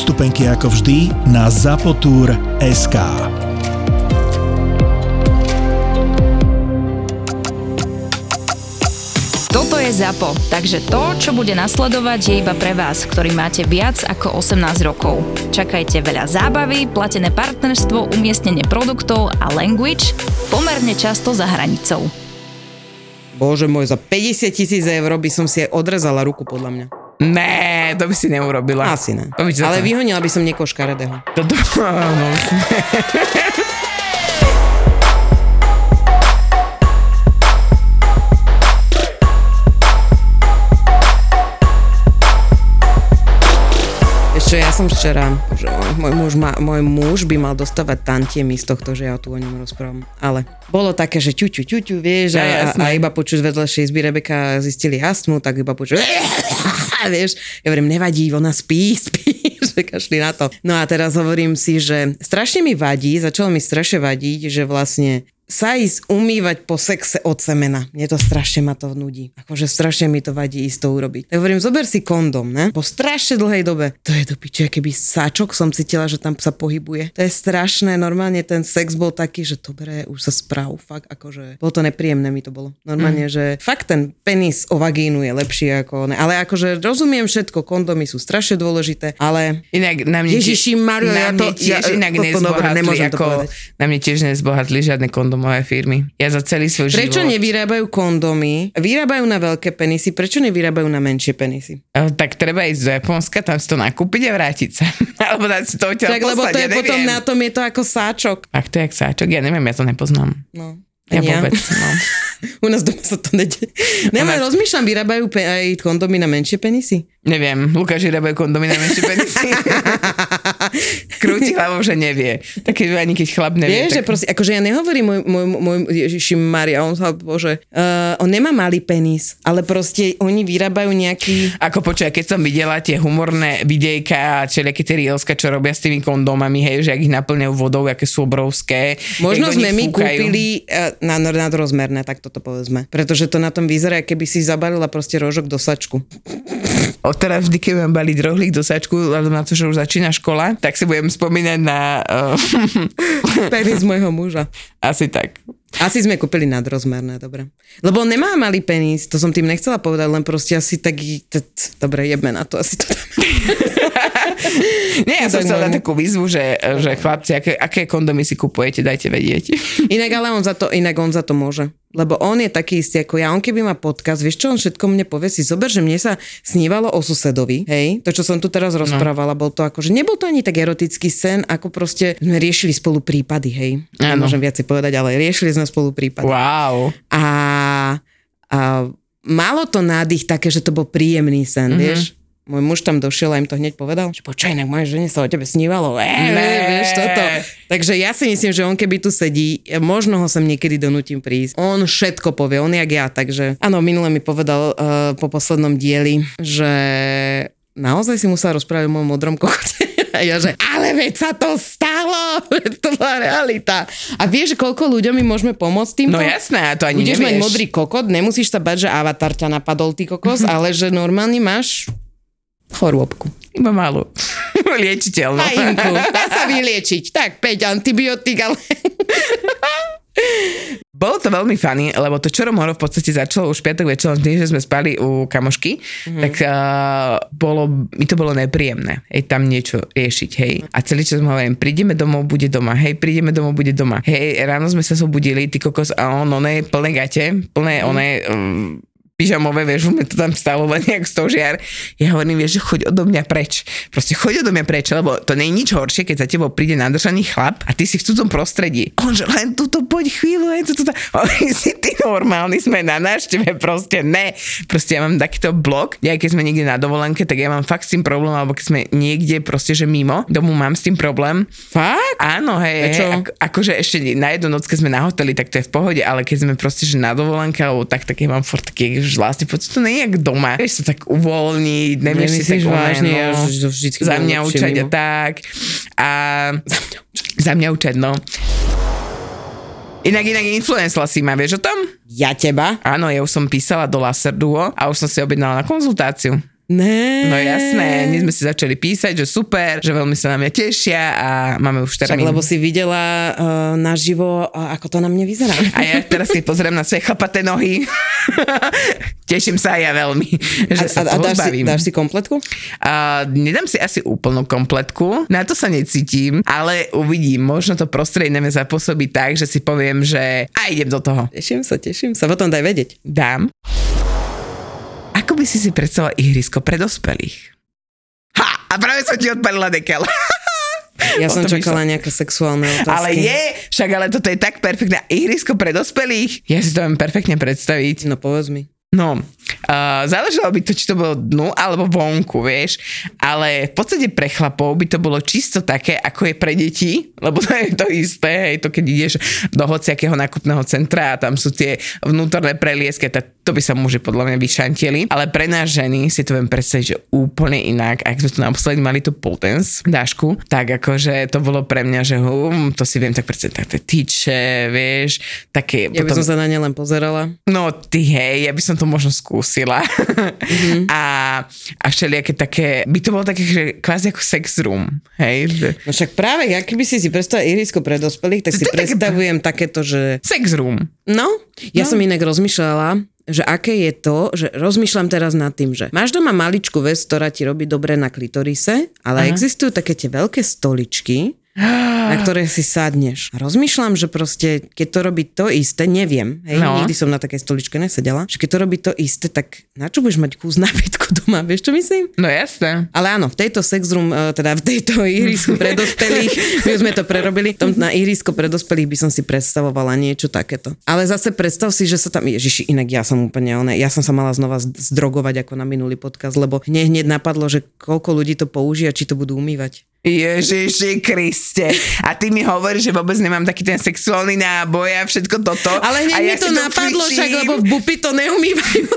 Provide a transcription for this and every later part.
Vstupenky ako vždy na zapotur.sk Toto je ZAPO, takže to, čo bude nasledovať, je iba pre vás, ktorý máte viac ako 18 rokov. Čakajte veľa zábavy, platené partnerstvo, umiestnenie produktov a language pomerne často za hranicou. Bože môj, za 50 tisíc eur by som si aj odrezala ruku podľa mňa. Ne, to by si neurobila. Asi ne. To by ti Ale vyhonila by som niekoho škaredého. To, to, no, Ešte ja som včera, že môj muž, má, môj muž by mal dostávať tantiemy z tohto, že ja tu o ňom rozprávam. Ale bolo také, že ťuťu, ťuťu, vieš, Ja, a, a, jasné. a iba počuť vedľajšej izby Rebeka zistili astmu, tak iba počuť, vieš, ja hovorím, nevadí, ona spí, spí, že kašli na to. No a teraz hovorím si, že strašne mi vadí, začalo mi strašne vadiť, že vlastne sa ísť umývať po sexe od semena. Mne to strašne ma to nudí. Akože strašne mi to vadí ísť to urobiť. Tak hovorím, zober si kondom, ne? Po strašne dlhej dobe. To je do piče, keby sáčok som cítila, že tam sa pohybuje. To je strašné. Normálne ten sex bol taký, že dobre, už sa správ. Fakt, akože bolo to nepríjemné mi to bolo. Normálne, mm. že fakt ten penis o vagínu je lepší ako ne. Ale akože rozumiem všetko, kondomy sú strašne dôležité, ale Inak na mne Ježiši Mario, ja to- tiež ja- inak toto dobre, nezbohatli, to ako, povedať. na mne tiež nezbohatli žiadne kondomové firmy. Ja za celý svoj Prečo život... nevyrábajú kondomy? Vyrábajú na veľké penisy, prečo nevyrábajú na menšie penisy? Eh, Tak treba ísť do Japonska, tam si to nakúpiť a vrátiť sa. Alebo dať si to odtiaľ Tak lebo poslať, to je ja potom na tom je to ako sáčok. Ach, to je jak sáčok, ja neviem, ja to nepoznám. No. Ja Ani vôbec, no. U nás doma sa to nedie. Nemá, nás- rozmýšľam, vyrábajú pe- aj kondomy na menšie penisy? Neviem, Lukáš vyrábajú kondomy na menšie penisy. Krúti hlavou, že nevie. Také ani keď chlap nevie. Vieš, že tak... proste, akože ja nehovorím môj, môj, môj Ježiši Maria, on sa, bože, uh, on nemá malý penis, ale proste oni vyrábajú nejaký... Ako počuj, keď som videla tie humorné videjka a všelijaké tie reelska, čo robia s tými kondomami, hej, že ak ich naplňajú vodou, aké sú obrovské. Možno sme my fúkajú. kúpili uh, na, nadrozmerné, tak toto povedzme. Pretože to na tom vyzerá, keby si zabalila proste rožok do sačku. Odteraz vždy, keď budem baliť rohlík do sačku, vzhľadom na to, že už začína škola, tak si budem spomínať na... Uh, Penis môjho muža. Asi tak. Asi sme kúpili nadrozmerné, dobre. Lebo on nemá malý penis, to som tým nechcela povedať, len proste asi taký... Dobre, jebme na to, asi to dáme. Nie, ja som chcela môjmu. takú výzvu, že, že chlapci, aké, aké kondomy si kupujete, dajte vedieť. Inak ale on za to, inak on za to môže. Lebo on je taký istý ako ja. On keby má podcast, vieš čo on všetko mne povie si, zober, že mne sa snívalo o susedovi, hej, to čo som tu teraz rozprávala, bol to ako, že nebol to ani tak erotický sen, ako proste sme riešili spolu prípady, hej. Áno. Môžem viac povedať, ale riešili sme spolu prípady. Wow. A, a malo to nádych také, že to bol príjemný sen, mm-hmm. vieš. Môj muž tam došiel a im to hneď povedal, že počkaj, inak mojej žene sa o tebe snívalo. E, Ne. vieš toto. Takže ja si myslím, že on keby tu sedí, možno ho sem niekedy donútim prísť. On všetko povie, on jak ja, takže áno, minule mi povedal uh, po poslednom dieli, že naozaj si musela rozprávať o mojom modrom kochote. Ja, že ale veď sa to stalo, veď to bola realita. A vieš, koľko ľuďom my môžeme pomôcť týmto? No jasné, to ani Budeš mať modrý kokot, nemusíš sa bať, že avatar ťa napadol, ty kokos, ale že normálne máš chorôbku. Iba malú. Liečiteľnú. Fajnku, dá sa vyliečiť. Tak, 5 antibiotík, ale... Bolo to veľmi funny, lebo to čo Romoro v podstate začalo už piatok večer, len tým, že sme spali u kamošky, mm-hmm. tak uh, bolo, mi to bolo nepríjemné, hej, tam niečo riešiť, hej. A celý čas hovorím, prídeme domov, bude doma, hej, prídeme domov, bude doma. Hej, ráno sme sa zobudili, ty kokos, a on, oné, plné gate, plné, mm-hmm. oné, um, pyžamové, vieš, mi to tam len nejak stožiar. Ja hovorím, vieš, že choď odo mňa preč. Proste choď odo mňa preč, lebo to nie je nič horšie, keď za tebou príde nadržaný chlap a ty si v cudzom prostredí. On že len túto poď chvíľu, len túto. Hovorím si, ty normálny sme na návšteve, proste ne. Proste ja mám takýto blok, ja keď sme niekde na dovolenke, tak ja mám fakt s tým problém, alebo keď sme niekde proste, že mimo domu mám s tým problém. Fakt? Áno, hej, hej ako, akože ešte na jednu noc, keď sme na hoteli, tak to je v pohode, ale keď sme proste, že na dovolenke, alebo tak, tak ja mám furt taký že vlastne pocit, to nie je jak doma. Vieš sa tak uvoľniť, nevieš si tak vážne, no, ja, že vždycky za mňa učať a tak. A za mňa učať, no. Inak, inak influencela si ma, vieš o tom? Ja teba? Áno, ja už som písala do Laserduo a už som si objednala na konzultáciu. Ne. No jasné, my sme si začali písať, že super, že veľmi sa na mňa tešia a máme už termín. Však, lebo si videla uh, naživo, uh, ako to na mne vyzerá. A ja teraz keď pozriem na svoje chlapaté nohy, teším sa aj ja veľmi, že a, sa a, a dáš, si, dáš si kompletku? Uh, nedám si asi úplnú kompletku, na to sa necítim, ale uvidím, možno to prostredie neme zapôsobí tak, že si poviem, že a idem do toho. Teším sa, teším sa, potom daj vedieť. Dám. Ako by si si predstavila ihrisko pre dospelých? Ha! A práve som ti odpalila dekel. Ja som čakala nejaké sexuálne otázky. Ale je, však ale toto je tak perfektné. Ihrisko pre dospelých. Ja si to viem perfektne predstaviť. No povedz mi. No, uh, záležalo by to, či to bolo dnu alebo vonku, vieš, ale v podstate pre chlapov by to bolo čisto také, ako je pre deti, lebo to je to isté, hej, to keď ideš do hociakého nákupného centra a tam sú tie vnútorné prelieske, tak to by sa muži podľa mňa vyšantili, ale pre nás ženy si to viem predstaviť, že úplne inak, ak sme tu naposledy mali tu Poltens, dášku, tak akože to bolo pre mňa, že hum, to si viem tak predstaviť, také tyče, vieš, také... Ja potom... by som sa na ne len pozerala. No ty hej, ja by som to možno skúsila. Mm-hmm. a, a všelijaké také, by to bolo také, že kvázi ako sex room, hej? No však práve, ak by si si predstavil ihrisko pre dospelých, tak to si predstavujem také... takéto, že... Sex room. No, ja no. som inak rozmýšľala, že aké je to, že rozmýšľam teraz nad tým, že máš doma maličku vec, ktorá ti robí dobre na klitorise, ale Aha. existujú také tie veľké stoličky, na ktoré si sadneš. Rozmýšľam, že proste, keď to robí to isté, neviem, hej, no. nikdy som na takej stoličke nesedela, že keď to robí to isté, tak na čo budeš mať kus nábytku doma, vieš čo myslím? No jasné. Ale áno, v tejto sex room, e, teda v tejto ihrisku pre dospelých, my sme to prerobili, tom na ihrisko pre dospelých by som si predstavovala niečo takéto. Ale zase predstav si, že sa tam, ježiši, inak ja som úplne, one, ja som sa mala znova zdrogovať ako na minulý podcast, lebo hneď, hneď napadlo, že koľko ľudí to použije, či to budú umývať. Ježiši Kriste. A ty mi hovoríš, že vôbec nemám taký ten sexuálny náboj a všetko toto. Ale hneď ja mi to napadlo, však, lebo v bupy to neumývajú.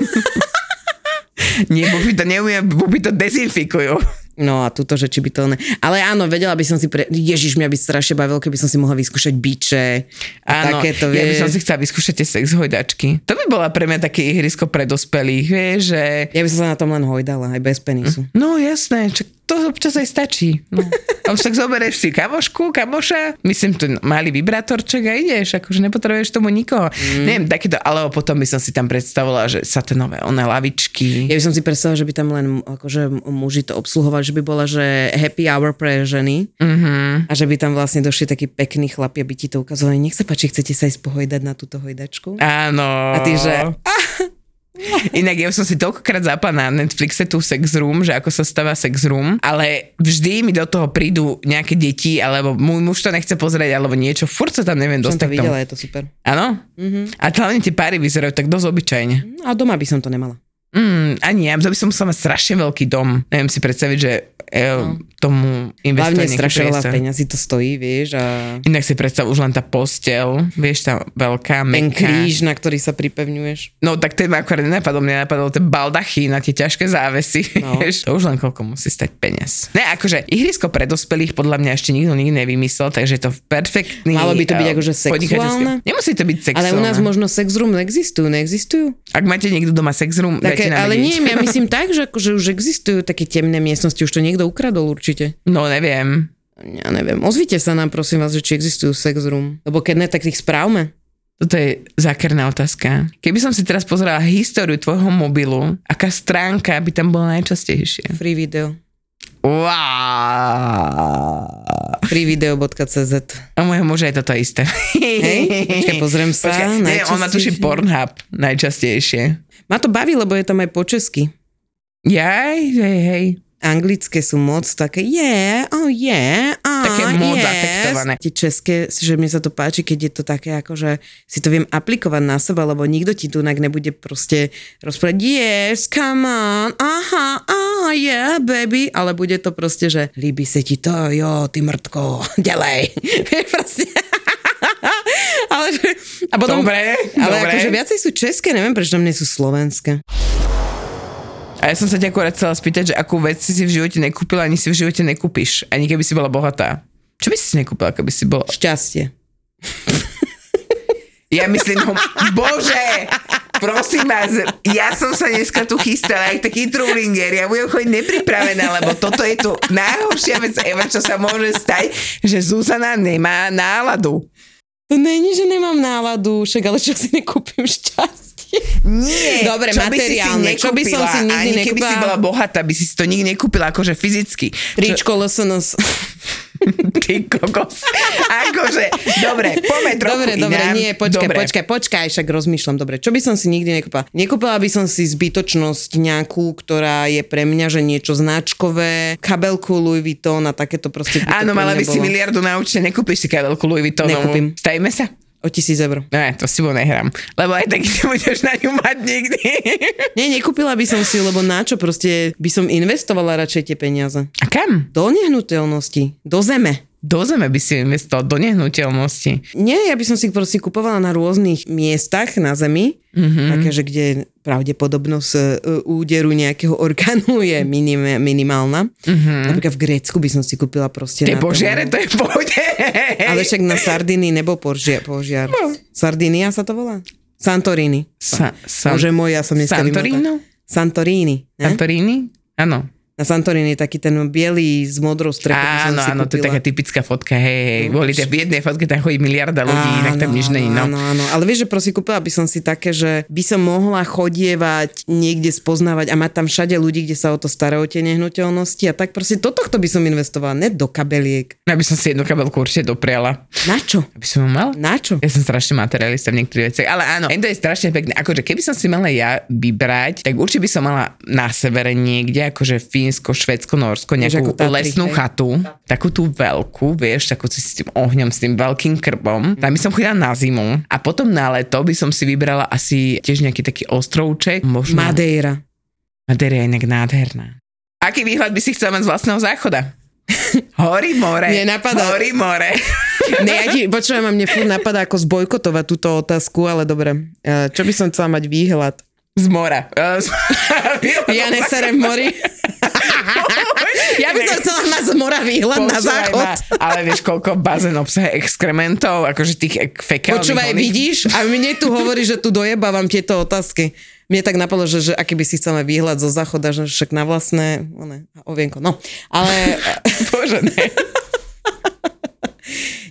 Nie, bupy to neumývajú, bupy to dezinfikujú. No a tuto, že či by to ne... Ale áno, vedela by som si pre... Ježiš, mňa by strašne bavil, keby som si mohla vyskúšať biče. Áno, takéto, ja by som si chcela vyskúšať tie sex hojdačky. To by bola pre mňa také ihrisko pre dospelých, vieš, že... Ja by som sa na tom len hojdala, aj bez penisu. No jasné, čo, to občas aj stačí. No. A však zoberieš si kamošku, kamoša, myslím, tu malý vibrátorček a ideš, akože nepotrebuješ tomu nikoho. Mm. Neviem, takéto, ale potom by som si tam predstavovala, že sa tie nové oné lavičky. Ja by som si predstavila, že by tam len akože muži to obsluhovali, že by bola, že happy hour pre ženy mm-hmm. a že by tam vlastne došli takí pekní chlapi, aby ti to ukazovali. Nech sa páči, chcete sa ísť pohojdať na túto hojdačku? Áno. A ty, že... Ah, Inak ja som si toľkokrát zapla na Netflixe tú sex room, že ako sa stáva sex room, ale vždy mi do toho prídu nejaké deti, alebo môj muž to nechce pozrieť, alebo niečo, furt sa tam neviem dostať. Som to videla, je to super. Áno? Mm-hmm. A hlavne tie páry vyzerajú tak dosť obyčajne. A doma by som to nemala. Mm, ani ja, by som musela mať strašne veľký dom. Neviem si predstaviť, že no. Tomu investovať Hlavne strašne veľa peňazí to stojí, vieš. A... Inak si predstav už len tá postel, vieš, tá veľká, meká. Ten kríž, na ktorý sa pripevňuješ. No tak ten ma akorát nenapadol, mne napadol ten baldachy na tie ťažké závesy, no. vieš. To už len koľko musí stať peniaz. Ne, akože ihrisko pre dospelých podľa mňa ešte nikto nikdy nevymyslel, takže je to perfektný. Malo by to byť akože sexuálne? Nemusí to byť sexuálne. Ale u nás možno sex room existujú, neexistujú? Ak máte niekto doma sex room, Také, ale nie, ja myslím tak, že akože už existujú také temné miestnosti, už to niekto ukradol určite. No neviem. Ja neviem. Ozvite sa nám prosím vás, že či existujú sex room. Lebo keď ne, tak ich správme. Toto je zákerná otázka. Keby som si teraz pozerala históriu tvojho mobilu, aká stránka by tam bola najčastejšie? Free video. Wow. freevideo.cz A môjho muža je toto isté. Hej, počkaj, pozriem sa, Počkaj, nie, on má tuší najčastejšie. Pornhub najčastejšie. Ma to baví, lebo je tam aj po česky. Jaj, hej, hej. Anglické sú moc také yeah, oh yeah, oh, Také moc yes. afektované. Tie české, že mne sa to páči, keď je to také ako, že si to viem aplikovať na seba, lebo nikto ti tu nebude proste rozprávať yes, come on, aha, oh yeah, baby, ale bude to proste, že líbi sa ti to, jo, ty mrtko, ďalej. Proste. ale, a potom, Dobre, ale dobre. akože viacej sú české, neviem, prečo nie sú slovenské. A ja som sa ťa akurát chcela spýtať, že akú vec si si v živote nekúpila, ani si v živote nekúpiš. Ani keby si bola bohatá. Čo by si si nekúpila, keby si bola... Šťastie. Ja myslím, ho... Bože! Prosím vás, ja som sa dneska tu chystala, aj taký trulinger, ja budem chodiť nepripravená, lebo toto je tu najhoršia vec, Eva, čo sa môže stať, že Zuzana nemá náladu. To není, že nemám náladu, však ale čo si nekúpim šťastie. Nie, Dobre, čo by si materiálne, čo by som si nekúpila, nikdy ani keby si nekúpila? bola bohatá, by si to nikdy nekúpila, akože fyzicky. Tričko LSNS. Ty kokos. Akože, dobre, poďme trochu Dobre, dobre, inám. nie, počkaj, dobre. počkaj, počkaj, však rozmýšľam, dobre, čo by som si nikdy nekúpila? Nekúpila by som si zbytočnosť nejakú, ktorá je pre mňa, že niečo značkové, kabelku Louis Vuitton a takéto proste. Áno, mala by si miliardu na účte, nekúpiš si kabelku Louis Vuittonovú. Nekúpim. Stavíme sa? O tisíc eur. Ne, to si bo nehrám. Lebo aj tak nebudeš na ňu mať nikdy. Nie, nekúpila by som si, lebo na čo proste by som investovala radšej tie peniaze. A kam? Do nehnuteľnosti, do zeme. Do zeme by si investoval, do nehnuteľnosti. Nie, ja by som si proste kupovala na rôznych miestach na Zemi, Mhm. mm-hmm. také, že kde pravdepodobnosť e, úderu nejakého orgánu je minim, minimálna. Mm-hmm. Napríklad v Grécku by som si kúpila proste Tie požiare, to je v pohode. Ale však na Sardiny nebol požiar. požiar. No. Sardinia sa to volá? Santorini. Sa, sa, Bože môj, ja som dneska Santorino? vymotá. Santorini. Ne? Santorini? Áno. Na Santorini taký ten biely s modrou strechou. Áno, áno, to je taká typická fotka, hej, hej. Boli tie v jednej fotke, tam chodí miliarda ľudí, inak tam nič není, no. Áno, áno, ale vieš, že proste kúpila by som si také, že by som mohla chodievať, niekde spoznávať a mať tam všade ľudí, kde sa o to starajú tie nehnuteľnosti a tak proste do tohto by som investovala, ne do kabeliek. Ja by som si jednu kabelku určite dopriala. Na čo? Aby som ju mal? Na čo? Ja som strašne materialista v niektorých veciach, ale áno, to je strašne pekné. Akože keby som si mala ja vybrať, tak určite by som mala na severe niekde, akože Fínsko, Švedsko, Norsko, nejakú Tatry, lesnú hej? chatu, takú tú veľkú, vieš, takú s tým ohňom, s tým veľkým krbom. Tam by som chodila na zimu a potom na leto by som si vybrala asi tiež nejaký taký ostrovček. Možno... Madeira. Madeira je inak nádherná. Aký výhľad by si chcel mať z vlastného záchoda? Hory more. Nenapadá. Hory more. Ne, ja ti, počujem, mne furt napadá ako zbojkotovať túto otázku, ale dobre. E, Čo by som chcela mať výhľad? Z mora. Eh, Ja neserem v mori. Ja by som chcela mať z mora výhľad na záchod. Ma, ale vieš, koľko bazén obsahuje exkrementov, akože tých ek- fekálnych. Počúvaj, oných- vidíš? A mne tu hovorí, že tu dojebávam tieto otázky. Mne tak napadlo, že, že aký by si chcel mať výhľad zo záchoda, že však na vlastné, one, ovienko, no. Ale Bože, ne.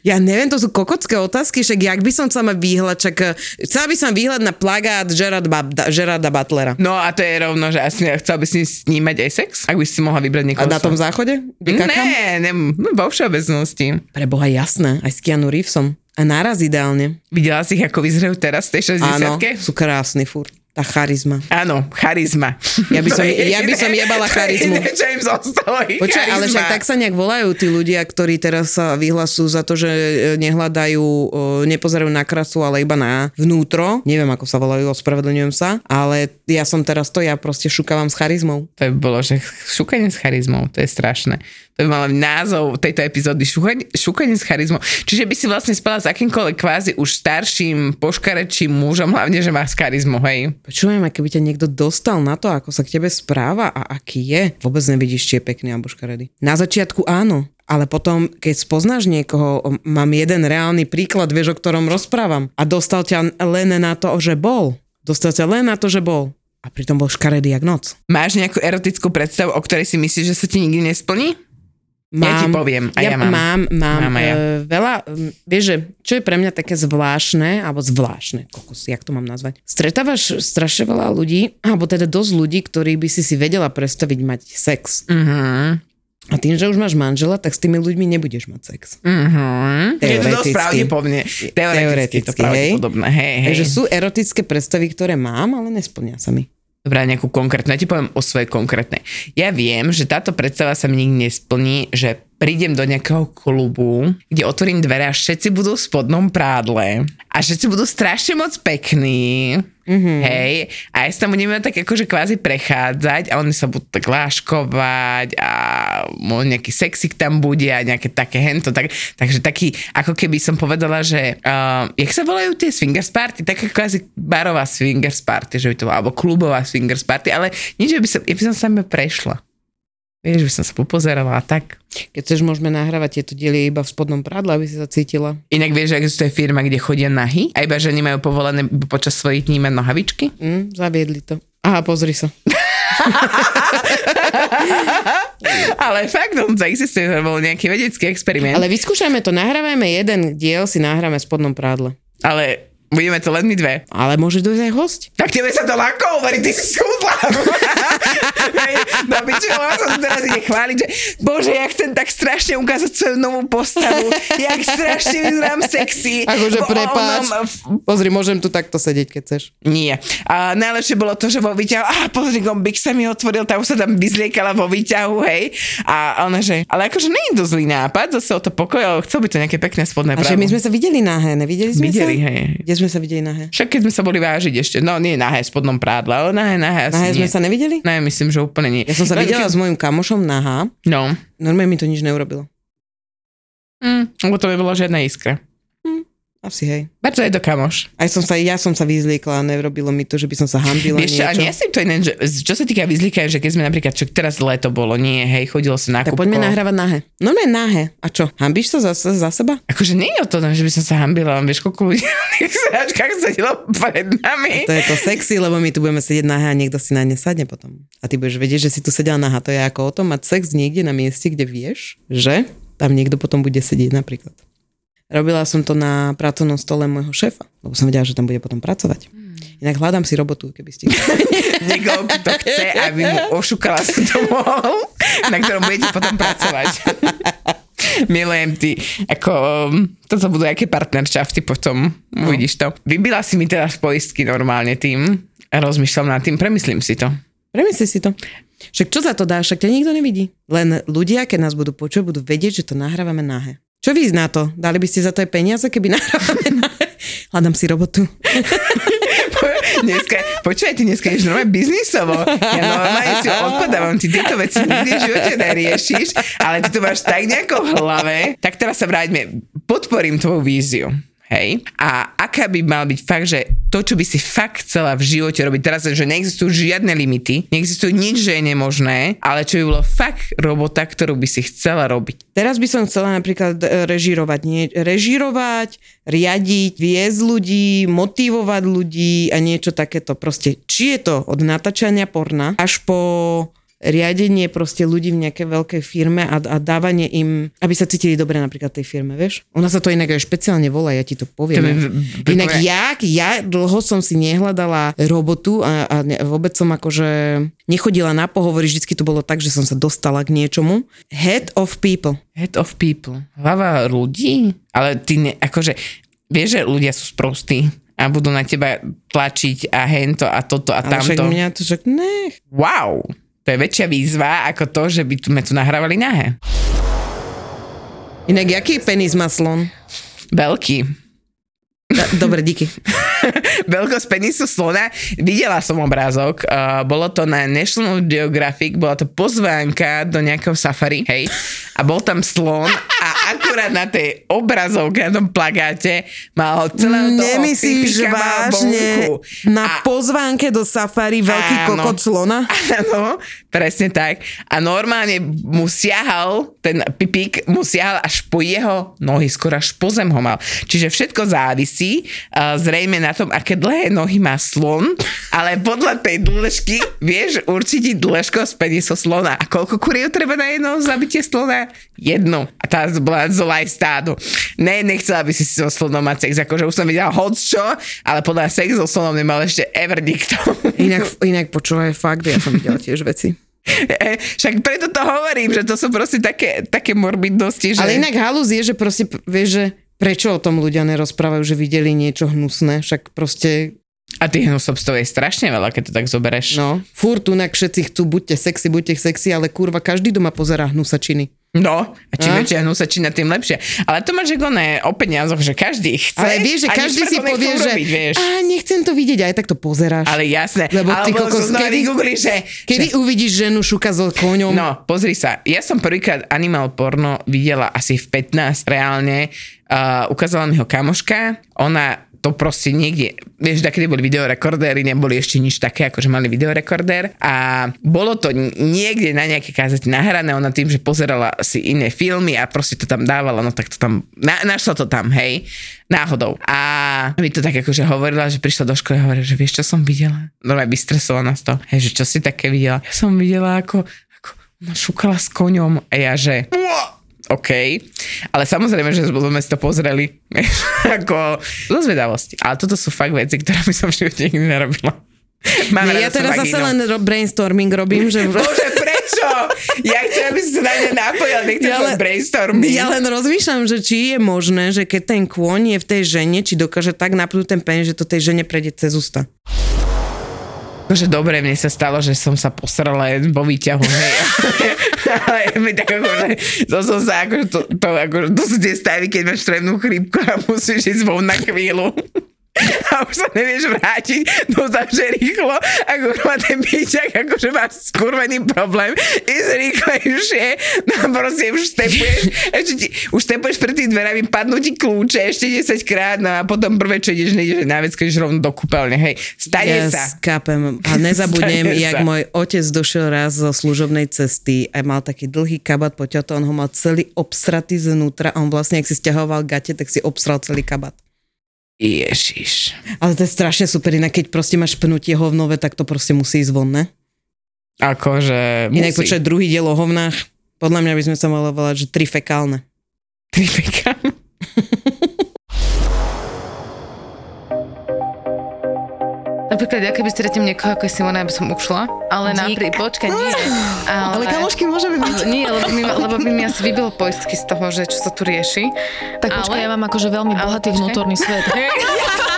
Ja neviem, to sú kokocké otázky, však jak by som chcela mať výhľad, čak eh, chcela by som výhľad na plagát Gerard Bab- Gerarda Butlera. No a to je rovno, že asi chcel by si s ním mať aj sex? Ak by si mohla vybrať A niekoho. na tom záchode? Kde kakám? Ne, ne, no, vo všeobecnosti. Pre Boha jasné, aj s Keanu Reevesom. A naraz ideálne. Videla si ich, ako vyzerajú teraz v tej 60 Áno, sú krásni furt. Tá charizma. Áno, charizma. Ja by som- je ja by som jebala charizmu. zostalo, ich Počkaj, ale však tak sa nejak volajú tí ľudia, ktorí teraz sa vyhlasujú za to, že e, nehľadajú, e, nepozerajú na krasu, ale iba na vnútro. Neviem, ako sa volajú, ospravedlňujem sa, ale ja som teraz to, ja proste šukávam s charizmou. To by bolo, že šukanie s charizmou, to je strašné. To by mal názov tejto epizódy, šukanie, šukanie s charizmou. Čiže by si vlastne spala s akýmkoľvek kvázi už starším, poškarečím mužom, hlavne, že má s charizmou, hej. Počujem, keby ťa niekto dostal na to, ako sa k tebe správa a aký je, vôbec nevidíš, či je pekný alebo škaredý. Na začiatku áno, ale potom, keď spoznáš niekoho, mám jeden reálny príklad, vieš, o ktorom rozprávam a dostal ťa len na to, že bol. Dostal ťa len na to, že bol. A pritom bol škaredý jak noc. Máš nejakú erotickú predstavu, o ktorej si myslíš, že sa ti nikdy nesplní? Ja ti poviem, a ja mám. Mám, mám, Mám aj ja. e, veľa, vieš, že čo je pre mňa také zvláštne, alebo zvláštne, kokos, jak to mám nazvať. Stretávaš strašne veľa ľudí, alebo teda dosť ľudí, ktorí by si si vedela predstaviť mať sex. Mhm. A tým, že už máš manžela, tak s tými ľuďmi nebudeš mať sex. Mm-hmm. Je to dosť pravdepodobne. Teoreticky, Teoreticky to pravdepodobné. Hej, hej. Takže sú erotické predstavy, ktoré mám, ale nesplnia sa mi. Dobrá, nejakú konkrétnu. Ja ti poviem o svojej konkrétnej. Ja viem, že táto predstava sa mi nikdy nesplní, že prídem do nejakého klubu, kde otvorím dvere a všetci budú v spodnom prádle a všetci budú strašne moc pekní. Mm-hmm. Hej, a ja sa tam budeme tak akože kvázi prechádzať a oni sa budú tak láškovať a nejaký sexik tam bude a nejaké také hento. Tak, takže taký, ako keby som povedala, že uh, jak sa volajú tie swingers party? Taká kvázi barová swingers party, že by to bola, alebo klubová swingers party, ale nič, by som, ja by som sa prešla. Vieš, by som sa popozerala a tak. Keď chceš, môžeme nahrávať tieto diely iba v spodnom prádle, aby si sa cítila. Inak vieš, že existuje firma, kde chodia nahy a iba, že nemajú povolené počas svojich dní mať nohavičky? Mm, zaviedli to. Aha, pozri sa. Ale fakt, on to existuje, to bol nejaký vedecký experiment. Ale, vyskúšajme to, nahrávame jeden diel, si nahráme v spodnom prádle. ale budeme to len my dve. Ale môže dojsť aj host. Tak tebe sa to ľahko hovorí, ty si schudla. No piče, ona sa teraz ide chváliť, že bože, ja chcem tak strašne ukázať svoju novú postavu, jak strašne vyzerám sexy. Akože prepáč. ono- Pozri, môžem tu takto sedieť, keď chceš. Nie. A najlepšie bolo to, že vo výťahu, a pozri, gombík sa mi otvoril, tá už sa tam vyzliekala vo výťahu, hej. A ona, že, ale akože nie je to zlý nápad, zase o to pokoj, ale chcel by to nejaké pekné spodné A že my sme sa videli nahé, nevideli sme Videli, sa? hej. Kde sme sa videli nahé? Však keď sme sa boli vážiť ešte, no nie nahé spodnom prádle, ale nahé, nahé asi Nahé nie. sme sa nevideli? Ne, myslím, že úplne nie. Ja som sa videla s mojim kamošom nahá. No. Normálne mi to nič neurobilo. Mm, lebo to by bola žiadna iskra. Asi hej. Preto je to kamoš. Aj som sa, ja som sa vyzliekla a nerobilo mi to, že by som sa hambila Vieš čo, a niečo. nie si to iné, že, čo sa týka vyzlíkania, že keď sme napríklad, čo teraz leto bolo, nie, hej, chodilo sa na Tak poďme nahrávať nahé. No ne, nahé. A čo? Hambíš sa za, za seba? Akože nie je o to, že by som sa hambila, len vieš, koľko ľudí tých sračkách sedelo pred nami. To je to sexy, lebo my tu budeme sedieť nahé a niekto si na ne sadne potom. A ty budeš vedieť, že si tu sedela nahá. To je ako o tom mať sex niekde na mieste, kde vieš, že tam niekto potom bude sedieť napríklad. Robila som to na pracovnom stole môjho šéfa, lebo som vedela, že tam bude potom pracovať. Inak hľadám si robotu, keby ste... Niekoho, kto chce, aby mu ošukala to mohol, na ktorom budete potom pracovať. Milujem ty. Ako, um, toto budú aké partneršafty potom, no. uvidíš to. Vybila si mi teraz poistky normálne tým. Rozmýšľam nad tým, premyslím si to. Premysli si to. Však čo za to dá, však ťa nikto nevidí. Len ľudia, keď nás budú počuť, budú vedieť, že to nahrávame nahé. Čo vy na to? Dali by ste za to aj peniaze, keby nahrávame nahé? Hľadám si robotu. dneska, počúvaj, ty dneska ješ normálne biznisovo. Ja normálne si odpadávam, ty tieto veci nikdy v živote neriešiš, ale ty to máš tak nejako v hlave. Tak teraz sa vráťme, podporím tvoju víziu. Hej. A aká by mal byť fakt, že to, čo by si fakt chcela v živote robiť, teraz, že neexistujú žiadne limity, neexistuje nič, že je nemožné, ale čo by bolo fakt robota, ktorú by si chcela robiť. Teraz by som chcela napríklad e, režírovať, nie, režírovať, riadiť, viesť ľudí, motivovať ľudí a niečo takéto. Proste, či je to od natáčania porna až po riadenie proste ľudí v nejakej veľkej firme a, a dávanie im, aby sa cítili dobre napríklad tej firme, vieš? Ona sa to inak aj špeciálne volá, ja ti to poviem. To by- by- inak by- ja, ja dlho som si nehľadala robotu a, a ne, vôbec som akože nechodila na pohovory, vždycky to bolo tak, že som sa dostala k niečomu. Head of people. Head of people. Hlava ľudí? Ale ty ne, akože, vieš, že ľudia sú sprostí a budú na teba tlačiť a hento a toto a Ale však tamto. mňa to však nech. Wow, to je väčšia výzva ako to, že by sme tu nahrávali nahé. Inak, jaký penis má slon? Veľký. Dobre, díky. Veľkosť penisu slona. Videla som obrázok. Uh, bolo to na National Geographic, bola to pozvánka do nejakého safari, hej. A bol tam slon akurát na tej obrazovke, na tom plagáte, mal celého toho Nemyslíš vážne na A- pozvánke do safari veľký Áno. kokot slona? Áno, presne tak. A normálne mu siahal, ten pipík mu siahal až po jeho nohy, skoro až po zem ho mal. Čiže všetko závisí uh, zrejme na tom, aké dlhé nohy má slon, ale podľa tej dĺžky vieš určite dĺžkosť penisu slona. A koľko kuriev treba na jedno zabitie slona? Jednu. A tá bola z live stádu. Ne, nechcela by si so slonom mať sex, akože už som videla hoc čo, ale podľa sex so slonom nemal ešte ever nikto. Inak, inak počúvaj, fakt, ja som videla tiež veci. E, Však preto to hovorím, že to sú proste také, také morbidnosti, že... Ale inak halus je, že proste, vieš, že prečo o tom ľudia nerozprávajú, že videli niečo hnusné, však proste, A tých hnusobstov je strašne veľa, keď to tak zobereš. no, furt tunak všetci chcú, buďte sexy, buďte sexy, ale kurva, každý doma pozerá hnusačiny. No, a čím A? väčšia hnusačina, tým lepšie. Ale to máš ako ne, o peniazoch, že každý chce. Ale vieš, že každý si povie, že urobiť, vieš. a nechcem to vidieť, aj tak to pozeráš. Ale jasné. Lebo ty Alebo kokos, kedy- vygooglil, že, Kedy že uvidíš ženu šuka s koňom? No, pozri sa. Ja som prvýkrát animal porno videla asi v 15 reálne. Uh, ukázala mi ho kamoška. Ona to proste niekde, vieš, kedy boli videorekordéry, neboli ešte nič také, ako že mali videorekordér a bolo to niekde na nejaké kázete nahrané, ona tým, že pozerala si iné filmy a proste to tam dávala, no tak to tam, na, našla to tam, hej, náhodou. A mi to tak akože hovorila, že prišla do školy a hovorila, že vieš, čo som videla? No aj vystresovaná z toho, hej, že čo si také videla? Ja som videla, ako, ako ona šukala s koňom a ja, že OK, ale samozrejme, že sme si to pozreli ako zo zvedavosti. Ale toto sú fakt veci, ktoré by som v živote nikdy nerobila. Mám rada ja teraz zase len ro- brainstorming robím, že... Bože, prečo? Ja chcem, aby si sa na mňa napojil, nechcem Ja len- brainstorming. Ja len rozmýšľam, že či je možné, že keď ten kôň je v tej žene, či dokáže tak napnúť ten penis, že to tej žene prejde cez ústa. Akože dobre, mne sa stalo, že som sa posrala len vo výťahu, hej. Ale tak akože, to som sa akože, to, to, akože, to sú tie stavy, keď máš tremnú chrípku a musíš ísť von na chvíľu. A už sa nevieš vrátiť, že rýchlo, ako má ten píčak, akože má skurvený problém, ísť rýchlejšie, no a proste už stepuješ, ešte ti, už stepuješ pred tými dverami, padnú ti kľúče ešte 10 krát, no a potom prvé, čo ideš, nejdeš na vec, ideš rovno do kúpeľne, hej, stane Ja sa. skápem. A nezabudnem, Stane jak sa. môj otec došiel raz zo služobnej cesty a mal taký dlhý kabát po ťato, on ho mal celý obsratý znútra a on vlastne, ak si stiahoval gate, tak si obsral celý kabát. Ježiš. Ale to je strašne super, inak keď proste máš pnutie hovnové, tak to proste musí ísť von, ne? Akože Inak musí. počať druhý diel o hovnách, podľa mňa by sme sa mali volať, že tri fekálne. Tripeka. Napríklad, ja keby stretnem niekoho ako Simona, ja by som ušla, ale napríklad, počkaj, nie. Ale, môžeme byť. Nie, lebo by, ma- lebo by mi asi vybilo poistky z toho, že čo sa tu rieši. Tak počkaj, ja mám akože veľmi Ale bohatý vnútorný svet.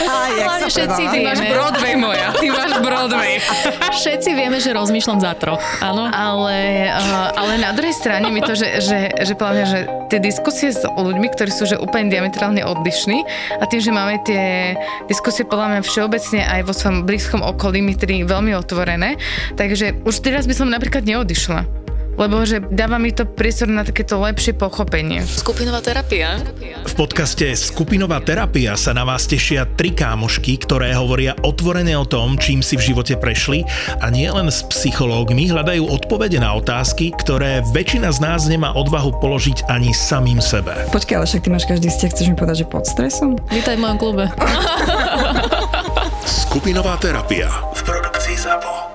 Ale všetci ty máš vieme. Broadway moja, ty máš Broadway. Všetci vieme, že rozmýšľam za troch, áno. Ale, uh, ale na druhej strane mi to, že, že, že mňa, že tie diskusie s ľuďmi, ktorí sú že úplne diametrálne odlišní a tým, že máme tie diskusie podľa mňa všeobecne aj vo svojom blízkom okolí my tri veľmi otvorené, takže už teraz by som napríklad neodišla. Lebo že dáva mi to priestor na takéto lepšie pochopenie. Skupinová terapia. V podcaste Skupinová terapia sa na vás tešia tri kámošky, ktoré hovoria otvorene o tom, čím si v živote prešli a nie len s psychológmi hľadajú odpovede na otázky, ktoré väčšina z nás nemá odvahu položiť ani samým sebe. Počkaj, ale však ty máš každý vzťah, chceš mi povedať, že pod stresom? Vítaj v mojom klube. Skupinová terapia v produkcii ZAPO.